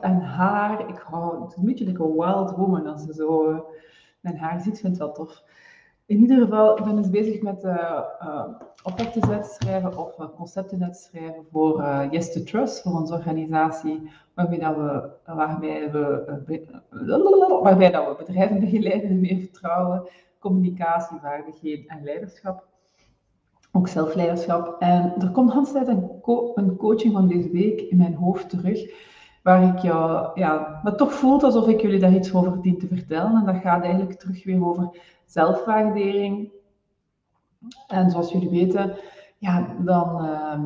en haar. Ik hou het een beetje like een wild woman als ze zo eh, mijn haar ziet, vind ik wel tof. In ieder geval, ik ben dus bezig met uh, uh, offertes uitschrijven of uh, concepten uitschrijven voor uh, Yes to Trust, voor onze organisatie, waarbij, dat we, waarbij, we, waarbij dat we bedrijven begeleiden meer vertrouwen, communicatie, vaardigheden en leiderschap. Ook zelfleiderschap. En er komt Hans een, co een coaching van deze week in mijn hoofd terug, waar ik jou, ja, me toch voelt alsof ik jullie daar iets over dien te vertellen. En dat gaat eigenlijk terug weer over zelfwaardering. En zoals jullie weten, ja, dan uh,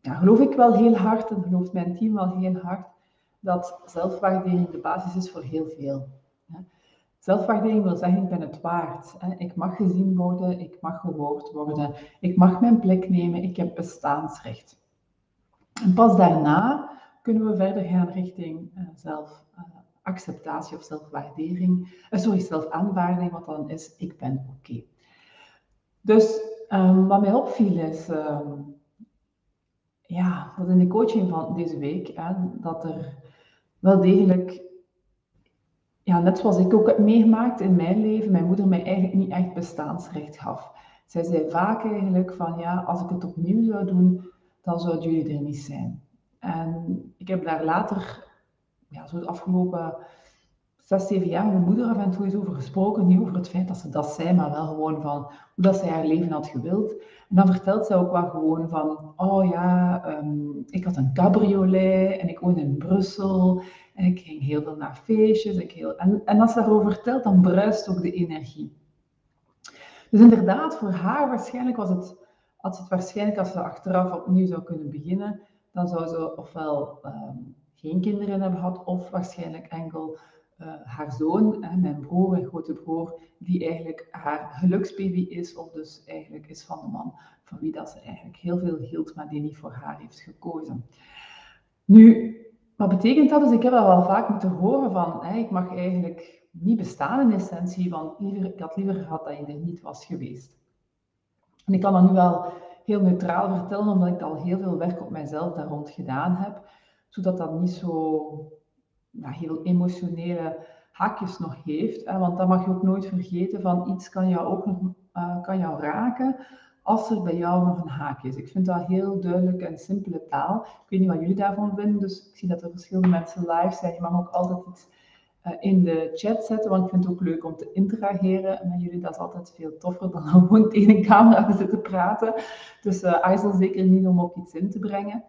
ja, geloof ik wel heel hard, en gelooft mijn team wel heel hard, dat zelfwaardering de basis is voor heel veel. Zelfwaardering wil zeggen, ik ben het waard. Ik mag gezien worden, ik mag gehoord worden, ik mag mijn plek nemen, ik heb bestaansrecht. En pas daarna kunnen we verder gaan richting uh, zelfacceptatie of zelfwaardering. Uh, sorry, zelfaanvaarding, wat dan is, ik ben oké. Dus um, wat mij opviel is, um, ja, dat in de coaching van deze week, hè, dat er wel degelijk ja, net zoals ik ook heb meegemaakt in mijn leven, mijn moeder mij eigenlijk niet echt bestaansrecht gaf. Zij zei vaak eigenlijk van ja, als ik het opnieuw zou doen, dan zouden jullie er niet zijn. En ik heb daar later, ja, zo de afgelopen zes, zeven jaar mijn moeder toe eens over gesproken. Niet over het feit dat ze dat zei, maar wel gewoon van hoe dat zij haar leven had gewild. En dan vertelt zij ook wel gewoon van, oh ja, um, ik had een cabriolet en ik woonde in Brussel en ik ging heel veel naar feestjes. Ik heel... en, als ze daarover vertelt, dan bruist ook de energie. Dus inderdaad, voor haar waarschijnlijk was het, als het waarschijnlijk als ze achteraf opnieuw zou kunnen beginnen, dan zou ze ofwel um, geen kinderen hebben gehad, of waarschijnlijk enkel uh, haar zoon, hè, mijn broer, mijn grote broer, die eigenlijk haar geluksbaby is, of dus eigenlijk is van de man van wie dat ze eigenlijk heel veel hield, maar die niet voor haar heeft gekozen. Nu, wat betekent dat? Dus ik heb dat wel vaak moeten horen van, hè, ik mag eigenlijk niet bestaan in essentie, want liever, ik had liever gehad dat je er niet was geweest. En ik kan dat nu wel heel neutraal vertellen, omdat ik al heel veel werk op mijzelf daar rond gedaan heb, zodat dat niet zo heel emotionele haakjes nog heeft. Hè, want dat mag je ook nooit vergeten, van iets kan jou ook nog uh, kan jou raken, als er bij jou nog een haak is. Ik vind dat heel duidelijk en simpele taal. Ik weet niet wat jullie daarvan vinden, dus ik zie dat er verschillende mensen live zijn. Je mag ook altijd iets in de chat zetten, want ik vind het ook leuk om te interageren met jullie. Dat is altijd veel toffer dan gewoon tegen een camera te zitten praten. Dus uh, aarzel zeker niet om ook iets in te brengen.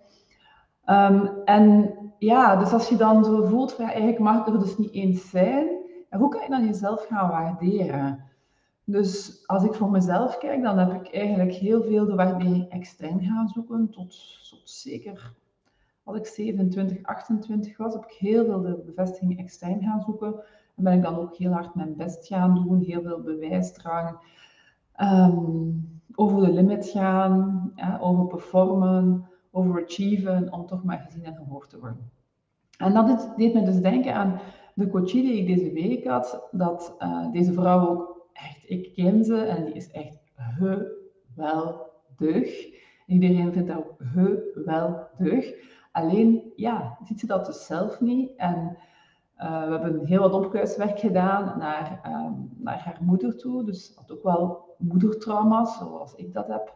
Um, en ja, dus als je dan zo voelt, van, eigenlijk mag er dus niet eens zijn, hoe kan je dan jezelf gaan waarderen? Dus als ik voor mezelf kijk, dan heb ik eigenlijk heel veel de waardering extern gaan zoeken, tot, tot zeker als ik 27, 28 was, heb ik heel veel de bevestiging extern gaan zoeken. En ben ik dan ook heel hard mijn best gaan doen, heel veel bewijs dragen, um, over de limit gaan, ja, over performen, over achieven, om toch maar gezien en gehoord te worden. En dat deed me dus denken aan de coachie die ik deze week had, dat uh, deze vrouw ook echt, ik ken ze en die is echt geweldig. Iedereen vindt dat ook geweldig. Alleen, ja, ziet ze dat dus zelf niet. En uh, we hebben heel wat opkruiswerk gedaan naar, um, naar haar moeder toe. Dus had ook wel moedertrauma's, zoals ik dat heb,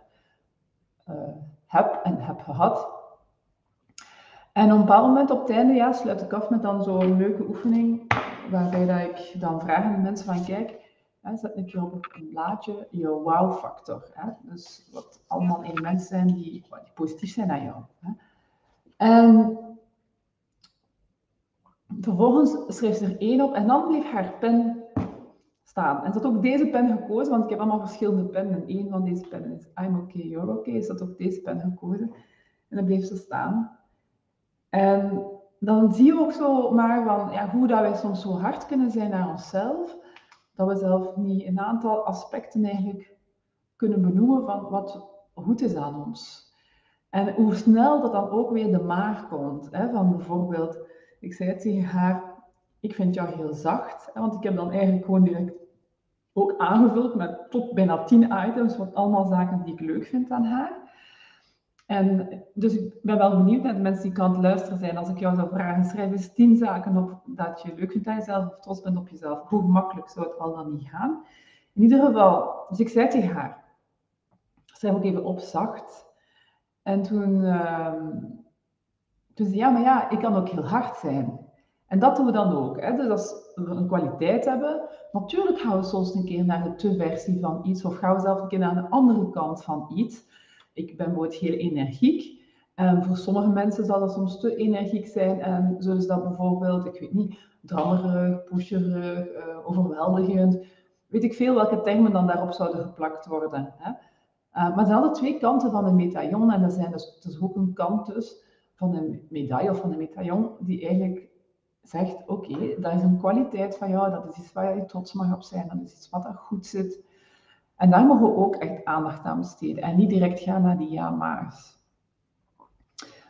uh, heb en heb gehad. En op een bepaald moment op het einde ja, sluit ik af met dan zo'n leuke oefening, waarbij dat ik dan vraag aan de mensen van, kijk, Hè, zet een keer op een blaadje je wow-factor. Dus wat allemaal elementen zijn die, die positief zijn aan jou. Hè. En vervolgens schreef ze er één op en dan bleef haar pen staan. En ze had ook deze pen gekozen, want ik heb allemaal verschillende pennen. En één van deze pennen is I'm okay, you're okay. Ze had ook deze pen gekozen. En dan bleef ze staan. En dan zie je ook zo maar van, ja, hoe dat wij soms zo hard kunnen zijn naar onszelf dat we zelf niet een aantal aspecten eigenlijk kunnen benoemen van wat goed is aan ons. En hoe snel dat dan ook weer de maar komt. Hè? Van bijvoorbeeld, ik zei het tegen haar, ik vind jou heel zacht. Hè? Want ik heb dan eigenlijk gewoon direct ook aangevuld met tot bijna tien items, wat allemaal zaken die ik leuk vind aan haar. En dus ik ben wel benieuwd naar de mensen die kan luisteren zijn. Als ik jou zou vragen, schrijf eens tien zaken op dat je leuk vindt aan jezelf of trots bent op jezelf. Hoe makkelijk zou het al dan niet gaan? In ieder geval, dus ik zei tegen haar, schrijf ook even op zacht. En toen, uh, toen ja, maar ja, ik kan ook heel hard zijn. En dat doen we dan ook. Hè? Dus als we een kwaliteit hebben, natuurlijk gaan we soms een keer naar de te-versie van iets, of gaan we zelf een keer naar de andere kant van iets. Ik ben bijvoorbeeld heel energiek. En voor sommige mensen zal dat soms te energiek zijn en zullen ze dat bijvoorbeeld, ik weet niet, drammerig, pusherig, uh, overweldigend, weet ik veel welke termen dan daarop zouden geplakt worden. Hè? Uh, maar zijn altijd twee kanten van een medaillon en er zijn dus, ook een kant dus van een medaille of van een medaillon die eigenlijk zegt, oké, dat is een kwaliteit van jou, dat is iets waar je trots mag op zijn, dat is iets wat er goed zit. En daar mogen we ook echt aandacht aan besteden en niet direct gaan naar die ja-maars.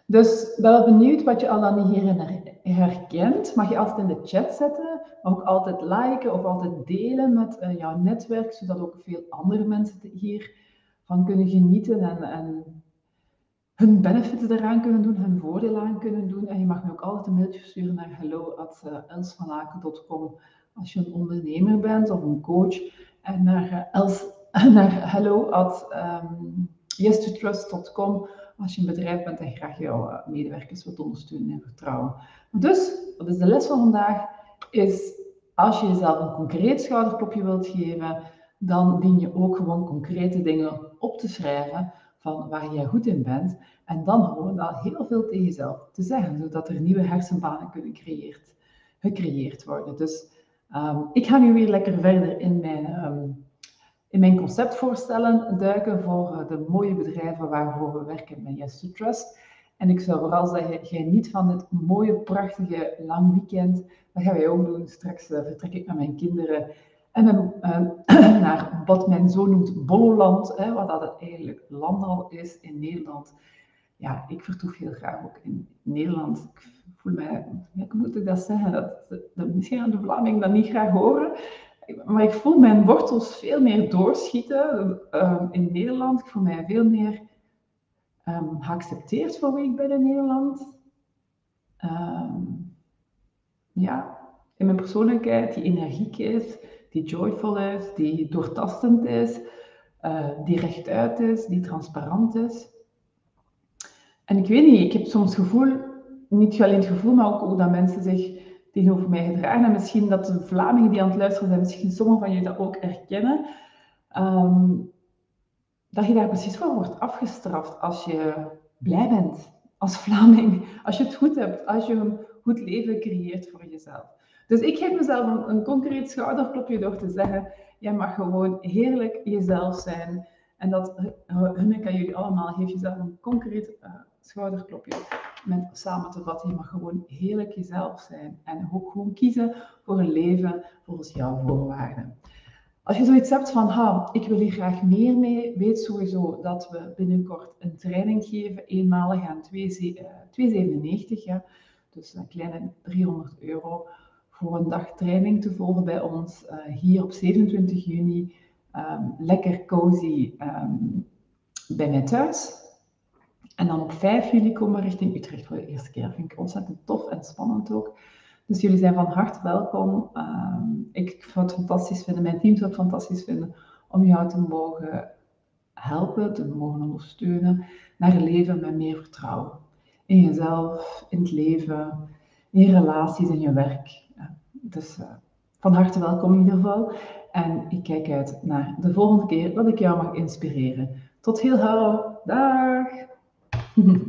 Dus wel benieuwd wat je al dan hierin herkent. Mag je altijd in de chat zetten, maar ook altijd liken of altijd delen met uh, jouw netwerk, zodat ook veel andere mensen hiervan kunnen genieten en, en hun benefits eraan kunnen doen, hun voordeel aan kunnen doen. En je mag me ook altijd een mailtje sturen naar hello.elsvanaken.com als je een ondernemer bent of een coach. En naar, uh, els, naar hello.yes2trust.com als je een bedrijf bent en graag jouw uh, medewerkers wilt ondersteunen en vertrouwen. Dus, wat is de les van vandaag? Is als je jezelf een concreet schouderklopje wilt geven, dan dien je ook gewoon concrete dingen op te schrijven van waar jij goed in bent. En dan gewoon al heel veel tegen jezelf te zeggen, zodat er nieuwe hersenbanen kunnen creëerd, gecreëerd worden. Dus um, ik ga nu weer lekker verder in mijn, um, in mijn conceptvoorstellen duiken voor uh, de mooie bedrijven waarvoor we werken met Yes to Trust. En ik zou vooral zeggen, geniet van dit mooie, prachtige, lang weekend. Dat gaan wij ook doen. Straks uh, vertrek ik met mijn kinderen en dan, uh, naar wat men zo noemt Bolloland, hè, wat dat eigenlijk landal is in Nederland. Ja, ik vertoef heel graag ook in Nederland. Ik voel mij, hoe moet ik dat zeggen? Dat, dat, misschien gaan de Vlamingen dat niet graag horen. Maar ik voel mijn wortels veel meer doorschieten uh, in Nederland. Ik voel mij veel meer um, geaccepteerd voor wie ik ben in Nederland. Um, ja, in mijn persoonlijkheid, die energiek is die joyful is, die doortastend is, uh, die rechtuit is, die transparant is. En ik weet niet, ik heb soms het gevoel, niet alleen het gevoel, maar ook dat mensen zich tegenover mij gedragen. En misschien dat de Vlamingen die aan het luisteren zijn, misschien sommigen van jullie dat ook herkennen. Um, dat je daar precies voor wordt afgestraft als je blij bent als Vlaming. Als je het goed hebt, als je een goed leven creëert voor jezelf. Dus ik geef mezelf een, concreet schouderklopje door te zeggen, jij mag gewoon heerlijk jezelf zijn. En dat hun en jullie allemaal, geef jezelf een concreet uh, schouderklopje. Met samen te vatten, je mag gewoon heerlijk jezelf zijn. En ook gewoon kiezen voor een leven volgens jouw voorwaarden. Als je zoiets hebt van, ha, ik wil hier graag meer mee, weet sowieso dat we binnenkort een training geven, eenmalig aan 2,97, ja. Dus een kleine 300 euro voor een dag training te volgen bij ons uh, hier op 27 juni. Um, lekker cozy um, bij mij thuis. En dan op 5 juli komen we richting Utrecht voor de eerste keer. Dat vind ik ontzettend tof en spannend ook. Dus jullie zijn van harte welkom. Um, ik zou het fantastisch vinden, mijn team zou het fantastisch vinden om jou te mogen helpen, te mogen ondersteunen naar een leven met meer vertrouwen. In jezelf, in het leven, in je relaties, in je werk. Dus uh, van harte welkom in ieder geval. En ik kijk uit naar de volgende keer dat ik jou mag inspireren. Tot heel gauw. Dag!